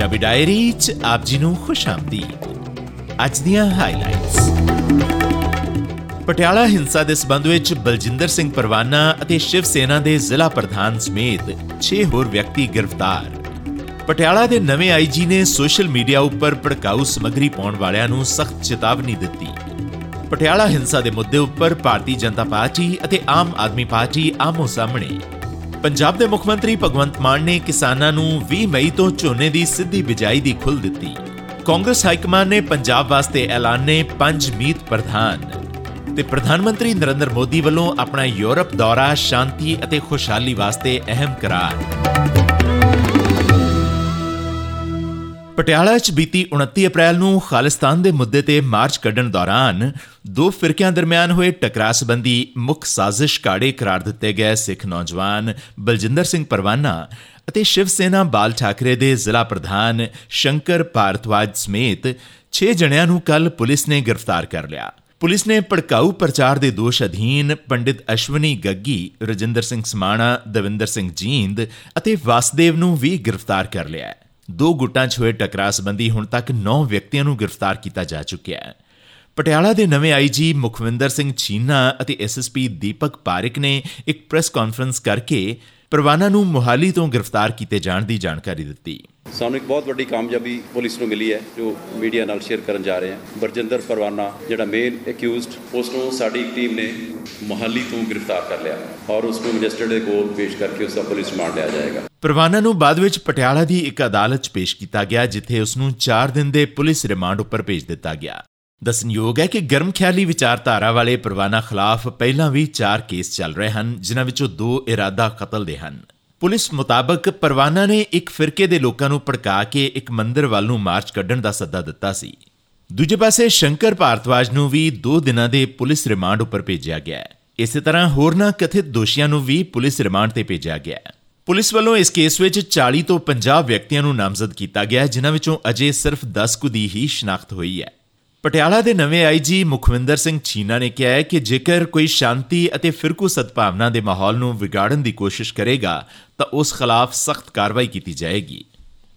Punjabi diary 'ਚ ਆਪ ਜੀ ਨੂੰ ਖੁਸ਼ ਆਮਦੀਦ। ਅੱਜ ਦੀਆਂ ਹਾਈਲਾਈਟਸ ਪਟਿਆਲਾ ਹਿੰਸਾ ਦੇ ਸਬੰਧ ਵਿੱਚ ਬਲਜਿੰਦਰ ਸਿੰਘ ਪਰਵਾਨਾ ਅਤੇ ਸ਼ਿਵ ਸੇਨਾ ਦੇ ਜ਼ਿਲ੍ਹਾ ਪ੍ਰਧਾਨ ਸਮੇਤ 6 ਹੋਰ ਵਿਅਕਤੀ ਗ੍ਰਿਫਤਾਰ। ਪਟਿਆਲਾ ਦੇ ਨਵੇਂ ਆਈਜੀ ਨੇ ਸੋਸ਼ਲ ਮੀਡੀਆ ਉੱਪਰ ਭੜਕਾਊ ਸਮੱਗਰੀ ਪਾਉਣ ਵਾਲਿਆਂ ਨੂੰ ਸਖਤ ਚੇਤਾਵਨੀ ਦਿੱਤੀ। ਪਟਿਆਲਾ ਹਿੰਸਾ ਦੇ ਮੁੱਦੇ ਉੱਪਰ ਭਾਰਤੀ ਜਨਤਾ ਪਾਰਟੀ ਅਤੇ ਆਮ ਆਦਮੀ ਪਾਰਟੀ ਆਮੋ ਸਾਹਮਣੇ ਪੰਜਾਬ ਦੇ ਮੁੱਖ ਮੰਤਰੀ ਭਗਵੰਤ ਮਾਨ ਨੇ ਕਿਸਾਨਾਂ ਨੂੰ 20 ਮਈ ਤੋਂ ਝੋਨੇ ਦੀ ਸਿੱਧੀ ਬਿਜਾਈ ਦੀ ਖੁੱਲ੍ਹ ਦਿੱਤੀ। ਕਾਂਗਰਸ ਹਾਈਕਮਾਨ ਨੇ ਪੰਜਾਬ ਵਾਸਤੇ ਐਲਾਨੇ ਪੰਜ ਮੀਤ ਪ੍ਰਧਾਨ। ਤੇ ਪ੍ਰਧਾਨ ਮੰਤਰੀ ਨਰਿੰਦਰ ਮੋਦੀ ਵੱਲੋਂ ਆਪਣਾ ਯੂਰਪ ਦੌਰਾ ਸ਼ਾਂਤੀ ਅਤੇ ਖੁਸ਼ਹਾਲੀ ਵਾਸਤੇ ਅਹਿਮ ਕਰਾਰ। ਪਟਿਆਲਾ 'ਚ ਬੀਤੀ 29 ਅਪ੍ਰੈਲ ਨੂੰ ਖਾਲਿਸਤਾਨ ਦੇ ਮੁੱਦੇ ਤੇ ਮਾਰਚ ਕੱਢਣ ਦੌਰਾਨ ਦੋ ਫਿਰਕਿਆਂ ਦਰਮਿਆਨ ਹੋਏ ਟਕਰਾਅ ਸੰਬੰਧੀ ਮੁੱਖ ਸਾਜ਼ਿਸ਼ ਕਾੜੇ ਕਰਾਰ ਦਿੱਤੇ ਗਏ ਸਿੱਖ ਨੌਜਵਾਨ ਬਲਜਿੰਦਰ ਸਿੰਘ ਪਰਵਾਨਾ ਅਤੇ ਸ਼ਿਵ ਸੇਨਾ ਬਾਲ ਠਾਕਰੇ ਦੇ ਜ਼ਿਲ੍ਹਾ ਪ੍ਰਧਾਨ ਸ਼ੰਕਰ ਭਾਰਤਵਾਜ ਸਮੇਤ 6 ਜਣਿਆਂ ਨੂੰ ਕੱਲ ਪੁਲਿਸ ਨੇ ਗ੍ਰਿਫਤਾਰ ਕਰ ਲਿਆ। ਪੁਲਿਸ ਨੇ ਭੜਕਾਊ ਪ੍ਰਚਾਰ ਦੇ ਦੋਸ਼ ਅਧੀਨ ਪੰਡਿਤ ਅਸ਼ਵਨੀ ਗੱਗੀ, ਰਜਿੰਦਰ ਸਿੰਘ ਸਮਾਣਾ, ਦਵਿੰਦਰ ਸਿੰਘ ਜੀਂਦ ਅਤੇ ਵਾਸਦੇਵ ਨੂੰ ਵੀ ਗ੍ਰਿਫਤਾਰ ਕਰ ਲਿਆ ਹੈ। ਦੋ ਗੁੱਟਾਂ 'ਚ ਹੋਏ ਟਕਰਾਅ ਸੰਬੰਧੀ ਹੁਣ ਤੱਕ 9 ਵਿਅਕਤੀਆਂ ਨੂੰ ਗ੍ਰਿਫਤਾਰ ਕੀਤਾ ਜਾ ਚੁੱਕਿਆ ਹੈ। ਪਟਿਆਲਾ ਦੇ ਨਵੇਂ ਆਈਜੀ ਮੁਖਵਿੰਦਰ ਸਿੰਘ ਚੀਨਾ ਅਤੇ ਐਸਐਸਪੀ ਦੀਪਕ ਪਾਰਿਕ ਨੇ ਇੱਕ ਪ੍ਰੈਸ ਕਾਨਫਰੰਸ ਕਰਕੇ ਪਰਵਾਨਾ ਨੂੰ ਮੁਹਾਲੀ ਤੋਂ ਗ੍ਰਿਫਤਾਰ ਕੀਤੇ ਜਾਣ ਦੀ ਜਾਣਕਾਰੀ ਦਿੱਤੀ। ਸਾਨੂੰ ਇੱਕ ਬਹੁਤ ਵੱਡੀ ਕਾਮਯਾਬੀ ਪੁਲਿਸ ਨੂੰ ਮਿਲੀ ਹੈ, ਜੋ ਮੀਡੀਆ ਨਾਲ ਸ਼ੇਅਰ ਕਰਨ ਜਾ ਰਹੇ ਹਾਂ। ਬਰਜਿੰਦਰ ਪਰਵਾਨਾ, ਜਿਹੜਾ ਮੇਨ ਅਕਿਊਜ਼ਡ ਉਸ ਨੂੰ ਸਾਡੀ ਟੀਮ ਨੇ ਮੁਹਾਲੀ ਤੋਂ ਗ੍ਰਿਫਤਾਰ ਕਰ ਲਿਆ ਔਰ ਉਸ ਨੂੰ ਮਿਨਿਸਟਰ ਦੇ ਕੋਲ ਪੇਸ਼ ਕਰਕੇ ਉਸ ਦਾ ਪੁਲਿਸ ਰਿਮਾਂਡ ਲਿਆ ਜਾਏਗਾ। ਪਰਵਾਨਾ ਨੂੰ ਬਾਅਦ ਵਿੱਚ ਪਟਿਆਲਾ ਦੀ ਇੱਕ ਅਦਾਲਤ 'ਚ ਪੇਸ਼ ਕੀਤਾ ਗਿਆ, ਜਿੱਥੇ ਉਸ ਨੂੰ 4 ਦਿਨ ਦੇ ਪੁਲਿਸ ਰਿਮਾਂਡ ਉੱਪਰ ਭੇਜ ਦਿੱਤਾ ਗਿਆ। ਦੱਸਣਯੋਗ ਹੈ ਕਿ ਗਰਮ ਖਿਆਲੀ ਵਿਚਾਰਧਾਰਾ ਵਾਲੇ ਪਰਵਾਨਾ ਖਿਲਾਫ ਪਹਿਲਾਂ ਵੀ 4 ਕੇਸ ਚੱਲ ਰਹੇ ਹਨ, ਜਿਨ੍ਹਾਂ ਵਿੱਚੋਂ 2 ਇਰਾਦਾ ਕਤਲ ਦੇ ਹਨ। ਪੁਲਿਸ ਮੁਤਾਬਕ ਪਰਵਾਨਾ ਨੇ ਇੱਕ ਫਿਰਕੇ ਦੇ ਲੋਕਾਂ ਨੂੰ ਭੜਕਾ ਕੇ ਇੱਕ ਮੰਦਿਰ ਵੱਲ ਨੂੰ ਮਾਰਚ ਕੱਢਣ ਦਾ ਸੱਦਾ ਦਿੱਤਾ ਸੀ। ਦੂਜੇ ਪਾਸੇ ਸ਼ੰਕਰ ਭਾਰਤਵਾਜ ਨੂੰ ਵੀ 2 ਦਿਨਾਂ ਦੇ ਪੁਲਿਸ ਰਿਮਾਂਡ ਉੱਪਰ ਭੇਜਿਆ ਗਿਆ ਹੈ। ਇਸੇ ਤਰ੍ਹਾਂ ਹੋਰਨਾਂ ਕਥਿਤ ਦੋਸ਼ੀਆਂ ਨੂੰ ਵੀ ਪੁਲਿਸ ਰਿਮਾਂਡ ਤੇ ਭੇਜਿਆ ਗਿਆ ਹੈ। ਪੁਲਿਸ ਵੱਲੋਂ ਇਸ ਕੇਸ ਵਿੱਚ 40 ਤੋਂ 50 ਵਿਅਕਤੀਆਂ ਨੂੰ ਨਾਮਜ਼ਦ ਕੀਤਾ ਗਿਆ ਜਿਨ੍ਹਾਂ ਵਿੱਚੋਂ ਅਜੇ ਸਿਰਫ 10 ਕੁ ਦੀ ਹੀ ਸ਼ਨਾਖਤ ਹੋਈ ਹੈ। ਪਟਿਆਲਾ ਦੇ ਨਵੇਂ ਆਈਜੀ ਮੁਖਵਿੰਦਰ ਸਿੰਘ ਚੀਨਾ ਨੇ ਕਿਹਾ ਹੈ ਕਿ ਜੇਕਰ ਕੋਈ ਸ਼ਾਂਤੀ ਅਤੇ ਫਿਰਕੂ ਸਦਭਾਵਨਾ ਦੇ ਮਾਹੌਲ ਨੂੰ ਵਿਗਾੜਨ ਦੀ ਕੋਸ਼ਿਸ਼ ਕਰੇਗਾ, ਤਾਂ ਉਸ ਖਿਲਾਫ ਸਖਤ ਕਾਰਵਾਈ ਕੀਤੀ ਜਾਏਗੀ।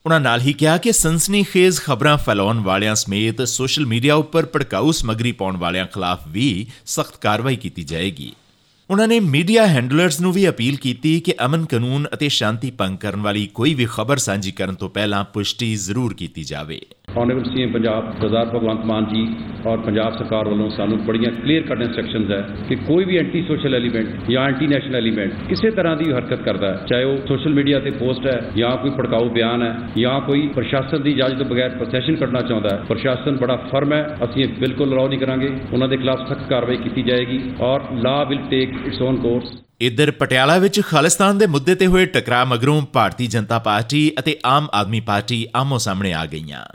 ਉਹਨਾਂ ਨਾਲ ਹੀ ਕਿਹਾ ਕਿ ਸਨਸਨੀਖੇਜ਼ ਖਬਰਾਂ ਫੈਲਾਉਣ ਵਾਲਿਆਂ ਸਮੇਤ ਸੋਸ਼ਲ ਮੀਡੀਆ ਉੱਪਰ ਭੜਕਾਊ ਸਮੱਗਰੀ ਪਾਉਣ ਵਾਲਿਆਂ ਖਿਲਾਫ ਵੀ ਸਖਤ ਕਾਰਵਾਈ ਕੀਤੀ ਜਾਏਗੀ। ਉਹਨਾਂ ਨੇ ਮੀਡੀਆ ਹੈਂਡਲਰਸ ਨੂੰ ਵੀ ਅਪੀਲ ਕੀਤੀ ਕਿ ਅਮਨ ਕਾਨੂੰਨ ਅਤੇ ਸ਼ਾਂਤੀ ਭੰਗ ਕਰਨ ਵਾਲੀ ਕੋਈ ਵੀ ਖਬਰ ਸਾਂਝੀ ਕਰਨ ਤੋਂ ਪਹਿਲਾਂ ਪੁਸ਼ਟੀ ਜ਼ਰੂਰ ਕੀਤੀ ਜਾਵੇ। ਆਨਰੇਬਲ ਸੀਐਮ ਪੰਜਾਬ ਸਰਦਾਰ ਭਗਵੰਤ ਮਾਨ ਜੀ ਔਰ ਪੰਜਾਬ ਸਰਕਾਰ ਵੱਲੋਂ ਸਾਨੂੰ ਬੜੀਆਂ ਕਲੀਅਰ ਕੱਟ ਇਨਸਟਰਕਸ਼ਨਸ ਹੈ ਕਿ ਕੋਈ ਵੀ ਐਂਟੀ ਸੋਸ਼ਲ ਐਲੀਮੈਂਟ ਜਾਂ ਐਂਟੀ ਨੈਸ਼ਨਲ ਐਲੀਮੈਂਟ ਕਿਸੇ ਤਰ੍ਹਾਂ ਦੀ ਹਰਕਤ ਕਰਦਾ ਹੈ, ਚਾਹੇ ਉਹ ਸੋਸ਼ਲ ਮੀਡੀਆ ਤੇ ਪੋਸਟ ਹੈ ਜਾਂ ਕੋਈ ਭੜਕਾਊ ਬਿਆਨ ਹੈ ਜਾਂ ਕੋਈ ਪ੍ਰਸ਼ਾਸਨ ਦੀ ਇਜਾਜ਼ਤ ਤੋਂ ਬਗੈਰ ਪ੍ਰੋਸੈਸ਼ਨ ਕਰਨਾ ਚਾਹੁੰਦਾ ਹੈ, ਪ੍ਰਸ਼ਾਸਨ ਬੜਾ ਫਰਮ ਹੈ, ਅਸੀਂ ਇਹ ਬਿਲਕੁਲ ਅਲਾਉ ਨਹੀਂ ਕਰਾਂਗੇ, ਉਹਨਾਂ ਦੇ ਖਿਲਾਫ ਸਖਤ ਕਾਰਵਾਈ ਕੀਤੀ ਜਾਏਗੀ ਔਰ law will take its own course ਇਧਰ ਪਟਿਆਲਾ ਵਿੱਚ ਖਾਲਿਸਤਾਨ ਦੇ ਮੁੱਦੇ ਤੇ ਹੋਏ ਟਕਰਾਅ ਮਗਰੋਂ ਭਾਰਤੀ ਜਨਤਾ ਪਾਰਟੀ ਅਤੇ ਆਮ ਆਦਮੀ ਪਾਰਟੀ ਆਮੋ ਸਾਹਮਣੇ ਆ ਗਈਆਂ।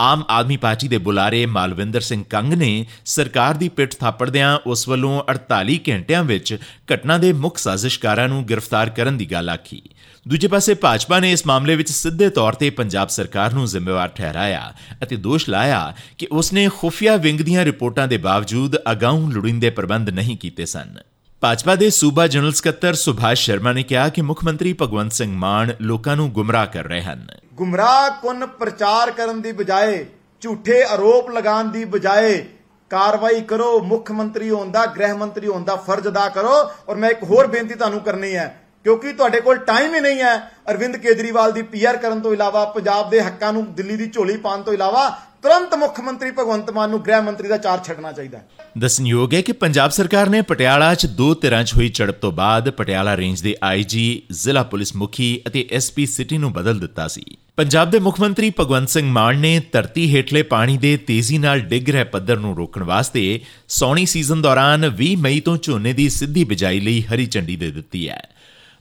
ਆਮ ਆਦਮੀ ਪਾਰਟੀ ਦੇ ਬੁਲਾਰੇ ਮਾਲਵਿੰਦਰ ਸਿੰਘ ਕੰਗ ਨੇ ਸਰਕਾਰ ਦੀ ਪਿੱਠ ਥਾਪੜਦਿਆਂ ਉਸ ਵੱਲੋਂ 48 ਘੰਟਿਆਂ ਵਿੱਚ ਘਟਨਾ ਦੇ ਮੁੱਖ ਸਾਜ਼ਿਸ਼ਕਾਰਾਂ ਨੂੰ ਗ੍ਰਿਫਤਾਰ ਕਰਨ ਦੀ ਗੱਲ ਆਖੀ। ਦੂਜੇ ਪਾਸੇ ਭਾਜਪਾ ਨੇ ਇਸ ਮਾਮਲੇ ਵਿੱਚ ਸਿੱਧੇ ਤੌਰ ਤੇ ਪੰਜਾਬ ਸਰਕਾਰ ਨੂੰ ਜ਼ਿੰਮੇਵਾਰ ਠਹਿਰਾਇਆ ਅਤੇ ਦੋਸ਼ ਲਾਇਆ ਕਿ ਉਸ ਨੇ ਖੁਫੀਆ ਵਿੰਗ ਦੀਆਂ ਰਿਪੋਰਟਾਂ ਦੇ ਬਾਵਜੂਦ ਅਗਾਊਂ ਲੁੜਿੰਦੇ ਪ੍ਰਬੰਧ ਨਹੀਂ ਕੀਤੇ ਸਨ। ਭਾਜਪਾ ਦੇ ਸੂਬਾ ਜਨਰਲ ਸਕੱਤਰ ਸੁਭਾਸ਼ ਸ਼ਰਮਾ ਨੇ ਕਿਹਾ ਕਿ ਮੁੱਖ ਮੰਤਰੀ ਭਗਵੰਤ ਸਿੰਘ ਮਾਨ ਲੋਕਾਂ ਨੂੰ ਗੁੰਮਰਾਹ ਕਰ ਰਹੇ ਹਨ। ਗੁੰਮਰਾਹ ਕੁਨ ਪ੍ਰਚਾਰ ਕਰਨ ਦੀ ਬਜਾਏ, ਝੂਠੇ ਆਰੋਪ ਲਗਾਉਣ ਦੀ ਬਜਾਏ ਕਾਰਵਾਈ ਕਰੋ, ਮੁੱਖ ਮੰਤਰੀ ਹੋਣ ਦਾ, ਗ੍ਰਹਿ ਮੰਤਰੀ ਹੋਣ ਦਾ ਫਰਜ਼ ਅਦਾ ਕਰੋ। ਔਰ ਮੈਂ ਇੱਕ ਹੋਰ ਬੇਨਤੀ ਤੁਹਾਨੂੰ ਕਰਨੀ ਹੈ, ਕਿਉਂਕਿ ਤੁਹਾਡੇ ਕੋਲ ਟਾਈਮ ਹੀ ਨਹੀਂ ਹੈ। ਅਰਵਿੰਦ ਕੇਜਰੀਵਾਲ ਦੀ ਪੀਆਰ ਕਰਨ ਤੋਂ ਇਲਾਵਾ, ਪੰਜਾਬ ਦੇ ਹੱਕਾਂ ਨੂੰ ਦਿੱਲੀ ਦੀ ਝੋਲੀ ਪਾਉਣ ਤੋਂ ਇਲਾਵਾ ਤੁਰੰਤ ਮੁੱਖ ਮੰਤਰੀ ਭਗਵੰਤ ਮਾਨ ਨੂੰ ਗ੍ਰਹਿ ਮੰਤਰੀ ਦਾ ਚਾਰ ਛੱਡਣਾ ਚਾਹੀਦਾ ਹੈ। ਦੱਸਣਯੋਗ ਹੈ ਕਿ ਪੰਜਾਬ ਸਰਕਾਰ ਨੇ ਪਟਿਆਲਾ 'ਚ ਦੋ ਧਿਰਾਂ 'ਚ ਹੋਈ ਝੜਪ ਤੋਂ ਬਾਅਦ ਪਟਿਆਲਾ ਰੇਂਜ ਦੇ ਆਈਜੀ ਜ਼ਿਲ੍ਹਾ ਪੁਲਿਸ ਮੁਖੀ ਅਤੇ ਐਸਪੀ ਸਿਟੀ ਨੂੰ ਬਦਲ ਦਿੱਤਾ ਸੀ। ਪੰਜਾਬ ਦੇ ਮੁੱਖ ਮੰਤਰੀ ਭਗਵੰਤ ਸਿੰਘ ਮਾਨ ਨੇ ਧਰਤੀ ਹੇਠਲੇ ਪਾਣੀ ਦੇ ਤੇਜ਼ੀ ਨਾਲ ਡਿੱਗ ਰਹੇ ਪੱਧਰ ਨੂੰ ਰੋਕਣ ਵਾਸਤੇ ਸੌਣੀ ਸੀਜ਼ਨ ਦੌਰਾਨ 20 ਮਈ ਤੋਂ ਝੋਨੇ ਦੀ ਸਿੱਧੀ ਬਿਜਾਈ ਲਈ ਹਰੀ ਝੰਡੀ ਦੇ ਦਿੱਤੀ ਹੈ।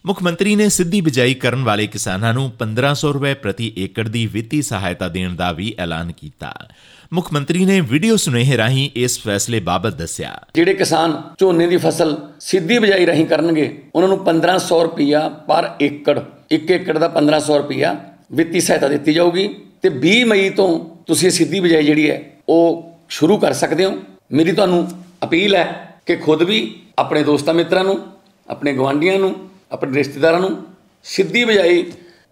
ਮੁੱਖ ਮੰਤਰੀ ਨੇ ਸਿੱਧੀ ਬਿਜਾਈ ਕਰਨ ਵਾਲੇ ਕਿਸਾਨਾਂ ਨੂੰ 1500 ਰੁਪਏ ਪ੍ਰਤੀ ਏਕੜ ਦੀ ਵਿੱਤੀ ਸਹਾਇਤਾ ਦੇਣ ਦਾ ਵੀ ਐਲਾਨ ਕੀਤਾ। ਮੁੱਖ ਮੰਤਰੀ ਨੇ ਵੀਡੀਓ ਸੁਨੇਹੇ ਰਾਹੀਂ ਇਸ ਫੈਸਲੇ ਬਾਬਤ ਦੱਸਿਆ। ਜਿਹੜੇ ਕਿਸਾਨ ਝੋਨੇ ਦੀ ਫਸਲ ਸਿੱਧੀ ਬਿਜਾਈ ਰਾਹੀਂ ਕਰਨਗੇ, ਉਹਨਾਂ ਨੂੰ 1500 ਰੁਪਇਆ ਪਰ ਏਕੜ, ਇੱਕ ਏਕੜ ਦਾ 1500 ਰੁਪਇਆ ਵਿੱਤੀ ਸਹਾਇਤਾ ਦਿੱਤੀ ਜਾਊਗੀ ਤੇ 20 ਮਈ ਤੋਂ ਤੁਸੀਂ ਸਿੱਧੀ ਬਿਜਾਈ ਜਿਹੜੀ ਹੈ, ਉਹ ਸ਼ੁਰੂ ਕਰ ਸਕਦੇ ਹੋ। ਮੇਰੀ ਤੁਹਾਨੂੰ ਅਪੀਲ ਹੈ ਕਿ ਖੁਦ ਵੀ ਆਪਣੇ ਦੋਸਤਾਂ ਮਿੱਤਰਾਂ ਨੂੰ, ਆਪਣੇ ਗਵਾਂਢੀਆਂ ਨੂੰ ਆਪਣੇ ਰਿਸ਼ਤੇਦਾਰਾਂ ਨੂੰ ਸਿੱਧੀ ਬਿਜਾਈ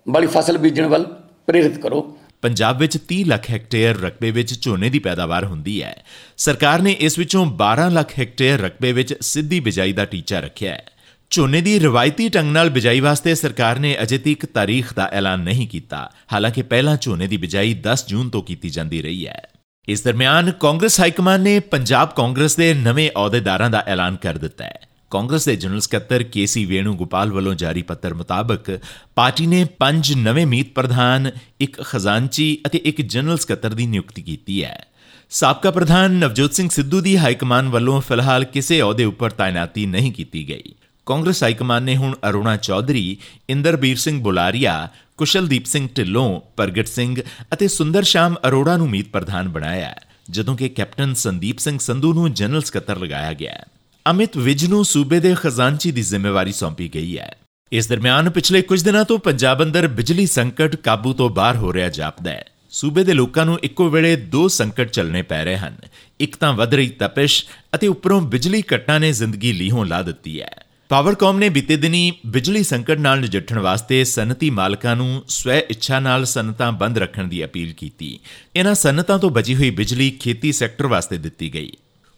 ਵਾਲੀ ਫਸਲ ਬੀਜਣ ਵੱਲ ਪ੍ਰੇਰਿਤ ਕਰੋ। ਪੰਜਾਬ ਵਿੱਚ 30 ਲੱਖ ਹੈਕਟੇਅਰ ਰਕਬੇ ਵਿੱਚ ਝੋਨੇ ਦੀ ਪੈਦਾਵਾਰ ਹੁੰਦੀ ਹੈ। ਸਰਕਾਰ ਨੇ ਇਸ ਵਿੱਚੋਂ 12 ਲੱਖ ਹੈਕਟੇਅਰ ਰਕਬੇ ਵਿੱਚ ਸਿੱਧੀ ਬਿਜਾਈ ਦਾ ਟੀਚਾ ਰੱਖਿਆ ਹੈ। ਝੋਨੇ ਦੀ ਰਵਾਇਤੀ ਢੰਗ ਨਾਲ ਬਿਜਾਈ ਵਾਸਤੇ ਸਰਕਾਰ ਨੇ ਅਜੇ ਤੱਕ ਤਾਰੀਖ ਦਾ ਐਲਾਨ ਨਹੀਂ ਕੀਤਾ। ਹਾਲਾਂਕਿ ਪਹਿਲਾਂ ਝੋਨੇ ਦੀ ਬਿਜਾਈ 10 ਜੂਨ ਤੋਂ ਕੀਤੀ ਜਾਂਦੀ ਰਹੀ ਹੈ। ਇਸ ਦਰਮਿਆਨ ਕਾਂਗਰਸ ਹਾਈਕਮਾਨ ਨੇ ਪੰਜਾਬ ਕਾਂਗਰਸ ਦੇ ਨਵੇਂ ਅਹੁਦੇਦਾਰਾਂ ਦਾ ਐਲਾਨ ਕਰ ਦਿੱਤਾ ਹੈ। ਕਾਂਗਰਸ ਦੇ ਜਨਰਲ ਸਕੱਤਰ ਕੇਸੀ ਵੇਣੂ ਗੋਪਾਲ ਵੱਲੋਂ ਜਾਰੀ ਪੱਤਰ ਮੁਤਾਬਕ ਪਾਰਟੀ ਨੇ ਪੰਜ ਨਵੇਂ ਮੀਤ ਪ੍ਰਧਾਨ, ਇੱਕ ਖਜ਼ਾਨਚੀ ਅਤੇ ਇੱਕ ਜਨਰਲ ਸਕੱਤਰ ਦੀ ਨਿਯੁਕਤੀ ਕੀਤੀ ਹੈ। ਸਾਬਕਾ ਪ੍ਰਧਾਨ ਨਵਜੋਤ ਸਿੰਘ ਸਿੱਧੂ ਦੀ ਹਾਈਕਮਾਨ ਵੱਲੋਂ ਫਿਲਹਾਲ ਕਿਸੇ ਅਹੁਦੇ ਉੱਪਰ ਤਾਇਨਾਤੀ ਨਹੀਂ ਕੀਤੀ ਗਈ। ਕਾਂਗਰਸ ਹਾਈਕਮਾਨ ਨੇ ਹੁਣ ਅਰੁਣਾ ਚੌਧਰੀ, ਇੰਦਰਬੀਰ ਸਿੰਘ ਬੁਲਾਰੀਆ, ਕੁਸ਼ਲਦੀਪ ਸਿੰਘ ਢਿੱਲੋਂ, ਪ੍ਰਗਟ ਸਿੰਘ ਅਤੇ ਸੁੰਦਰ ਸ਼ਾਮ ਅਰੋੜਾ ਨੂੰ ਮੀਤ ਪ੍ਰਧਾਨ ਬਣਾਇਆ ਹੈ, ਜਦੋਂ ਕਿ ਕੈਪਟਨ ਸੰਦੀਪ ਸਿੰਘ ਸੰਧੂ ਨੂੰ ਜਨਰਲ ਸਕੱਤਰ ਲਗਾਇਆ ਗਿਆ ਹੈ। ਅਮਿਤ ਵਿਜ ਨੂੰ ਸੂਬੇ ਦੇ ਖਜ਼ਾਨਚੀ ਦੀ ਜ਼ਿੰਮੇਵਾਰੀ ਸੌਂਪੀ ਗਈ ਹੈ। ਇਸ ਦਰਮਿਆਨ ਪਿਛਲੇ ਕੁਝ ਦਿਨਾਂ ਤੋਂ ਪੰਜਾਬ ਅੰਦਰ ਬਿਜਲੀ ਸੰਕਟ ਕਾਬੂ ਤੋਂ ਬਾਹਰ ਹੋ ਰਿਹਾ ਜਾਪਦਾ ਹੈ। ਸੂਬੇ ਦੇ ਲੋਕਾਂ ਨੂੰ ਇੱਕੋ ਵੇਲੇ ਦੋ ਸੰਕਟ ਚੱਲਣੇ ਪੈ ਰਹੇ ਹਨ। ਇੱਕ ਤਾਂ ਵਧ ਰਹੀ ਤਪਸ਼ ਅਤੇ ਉੱਪਰੋਂ ਬਿਜਲੀ ਕੱਟਾਂ ਨੇ ਜ਼ਿੰਦਗੀ ਲੀਹੋਂ ਲਾ ਦਿੱਤੀ ਹੈ। ਪਾਵਰਕਾਮ ਨੇ ਬੀਤੇ ਦਿਨੀ ਬਿਜਲੀ ਸੰਕਟ ਨਾਲ ਨਜਿੱਠਣ ਵਾਸਤੇ ਸਨਅਤੀ ਮਾਲਕਾਂ ਨੂੰ ਸਵੈ ਇੱਛਾ ਨਾਲ ਸਨਅਤਾਂ ਬੰਦ ਰੱਖਣ ਦੀ ਅਪੀਲ ਕੀਤੀ। ਇਹਨਾਂ ਸਨਅਤਾਂ ਤੋਂ ਬਚੀ ਹੋਈ ਬਿਜਲੀ ਖੇਤੀ ਸੈਕਟਰ ਵਾਸਤੇ ਦਿੱਤੀ ਗਈ।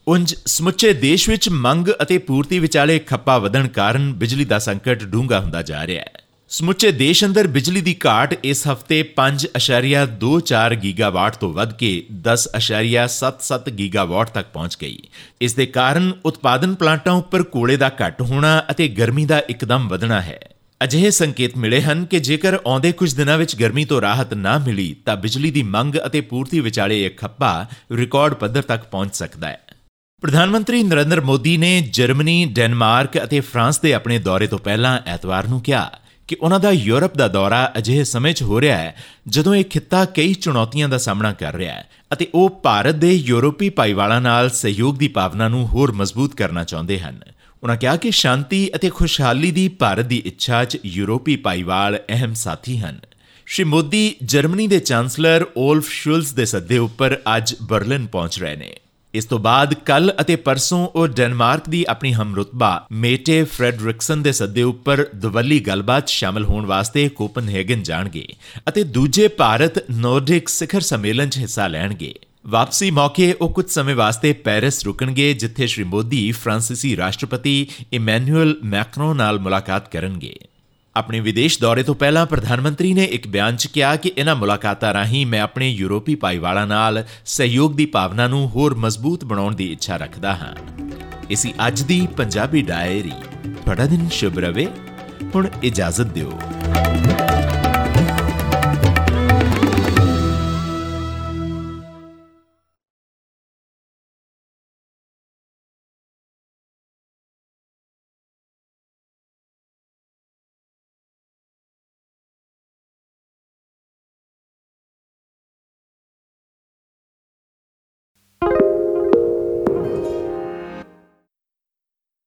ਉੰਜ ਸਮੁੱਚੇ ਦੇਸ਼ ਵਿੱਚ ਮੰਗ ਅਤੇ ਪੂਰਤੀ ਵਿਚਾਲੇ ਖੱਪਾ ਵਧਣ ਕਾਰਨ ਬਿਜਲੀ ਦਾ ਸੰਕਟ ਡੂੰਘਾ ਹੁੰਦਾ ਜਾ ਰਿਹਾ ਹੈ। ਸਮੁੱਚੇ ਦੇਸ਼ ਅੰਦਰ ਬਿਜਲੀ ਦੀ ਘਾਟ ਇਸ ਹਫ਼ਤੇ 5.24 ਗੀਗਾਵਾਟ ਤੋਂ ਵੱਧ ਕੇ 10.77 ਗੀਗਾਵਾਟ ਤੱਕ ਪਹੁੰਚ ਗਈ। ਇਸ ਦੇ ਕਾਰਨ ਉਤਪਾਦਨ ਪਲਾਂਟਾਂ ਉੱਪਰ ਕੋਲੇ ਦਾ ਘਟ ਹੋਣਾ ਅਤੇ ਗਰਮੀ ਦਾ ਇੱਕਦਮ ਵਧਣਾ ਹੈ। ਅਜਿਹੇ ਸੰਕੇਤ ਮਿਲੇ ਹਨ ਕਿ ਜੇਕਰ ਆਉਂਦੇ ਕੁਝ ਦਿਨਾਂ ਵਿੱਚ ਗਰਮੀ ਤੋਂ ਰਾਹਤ ਨਾ ਮਿਲੀ ਤਾਂ ਬਿਜਲੀ ਦੀ ਮੰਗ ਅਤੇ ਪੂਰਤੀ ਵਿਚਾਲੇ ਇੱਕ ਖੱਪਾ ਰਿਕਾਰਡ ਪੱਧਰ ਤੱਕ ਪਹੁੰਚ ਸਕਦਾ ਹੈ। ਪ੍ਰਧਾਨ ਮੰਤਰੀ ਨਰਿੰਦਰ ਮੋਦੀ ਨੇ ਜਰਮਨੀ, ਡੈਨਮਾਰਕ ਅਤੇ ਫਰਾਂਸ ਦੇ ਆਪਣੇ ਦੌਰੇ ਤੋਂ ਪਹਿਲਾਂ ਐਤਵਾਰ ਨੂੰ ਕਿਹਾ ਕਿ ਉਹਨਾਂ ਦਾ ਯੂਰਪ ਦਾ ਦੌਰਾ ਅਜਿਹੇ ਸਮੇਂ 'ਚ ਹੋ ਰਿਹਾ ਹੈ ਜਦੋਂ ਇਹ ਖਿੱਤਾ ਕਈ ਚੁਣੌਤੀਆਂ ਦਾ ਸਾਹਮਣਾ ਕਰ ਰਿਹਾ ਹੈ ਅਤੇ ਉਹ ਭਾਰਤ ਦੇ ਯੂਰੋਪੀ ਭਾਈਵਾਲਾਂ ਨਾਲ ਸਹਿਯੋਗ ਦੀ ਭਾਵਨਾ ਨੂੰ ਹੋਰ ਮਜ਼ਬੂਤ ਕਰਨਾ ਚਾਹੁੰਦੇ ਹਨ। ਉਹਨਾਂ ਕਿਹਾ ਕਿ ਸ਼ਾਂਤੀ ਅਤੇ ਖੁਸ਼ਹਾਲੀ ਦੀ ਭਾਰਤ ਦੀ ਇੱਛਾ 'ਚ ਯੂਰੋਪੀ ਭਾਈਵਾਲ ਅਹਿਮ ਸਾਥੀ ਹਨ। ਸ਼੍ਰੀ ਮੋਦੀ ਜਰਮਨੀ ਦੇ ਚਾਂਸਲਰ 올ਫ ਸ਼ੁਲਜ਼ ਦੇ ਸੱਦੇ ਉੱਪਰ ਅੱਜ ਬਰਲਿਨ ਪਹੁੰਚ ਰਹੇ ਨੇ। ਇਸ ਤੋਂ ਬਾਅਦ ਕੱਲ ਅਤੇ ਪਰਸੋਂ ਉਹ ਡੈਨਮਾਰਕ ਦੀ ਆਪਣੀ ਹਮਰੁਤਬਾ ਮੇਟੇ ਫ੍ਰੈਡਰਿਕਸਨ ਦੇ ਸੱਦੇ ਉੱਪਰ ਦਵੱਲੀ ਗੱਲਬਾਤ ਸ਼ਾਮਲ ਹੋਣ ਵਾਸਤੇ ਕੋਪਨਹੈਗਨ ਜਾਣਗੇ ਅਤੇ ਦੂਜੇ ਭਾਰਤ ਨੋਰਡਿਕ ਸਿਖਰ ਸੰਮੇਲਨ 'ਚ ਹਿੱਸਾ ਲੈਣਗੇ। ਵਾਪਸੀ ਮੌਕੇ ਉਹ ਕੁਝ ਸਮੇਂ ਵਾਸਤੇ ਪੈਰਿਸ ਰੁਕਣਗੇ, ਜਿੱਥੇ ਸ਼੍ਰੀ ਮੋਦੀ ਫ੍ਰਾਂਸੀਸੀ ਰਾਸ਼ਟਰਪਤੀ ਇਮੈਨੂਅਲ ਮੈਕਰੋਨ ਨਾਲ ਮੁਲਾਕਾਤ ਕਰਨਗੇ। ਆਪਣੇ ਵਿਦੇਸ਼ ਦੌਰੇ ਤੋਂ ਪਹਿਲਾਂ ਪ੍ਰਧਾਨ ਮੰਤਰੀ ਨੇ ਇੱਕ ਬਿਆਨ 'ਚ ਕਿਹਾ ਕਿ ਇਹਨਾਂ ਮੁਲਾਕਾਤਾਂ ਰਾਹੀਂ ਮੈਂ ਆਪਣੇ ਯੂਰੋਪੀ ਭਾਈਵਾਲਾਂ ਨਾਲ ਸਹਿਯੋਗ ਦੀ ਭਾਵਨਾ ਨੂੰ ਹੋਰ ਮਜ਼ਬੂਤ ਬਣਾਉਣ ਦੀ ਇੱਛਾ ਰੱਖਦਾ ਹਾਂ। ਇਸੀ ਅੱਜ ਦੀ ਪੰਜਾਬੀ ਡਾਇਰੀ। ਤੁਹਾਡਾ ਦਿਨ ਸ਼ੁਭ ਰਵੇ। ਹੁਣ ਇਜਾਜ਼ਤ ਦਿਓ।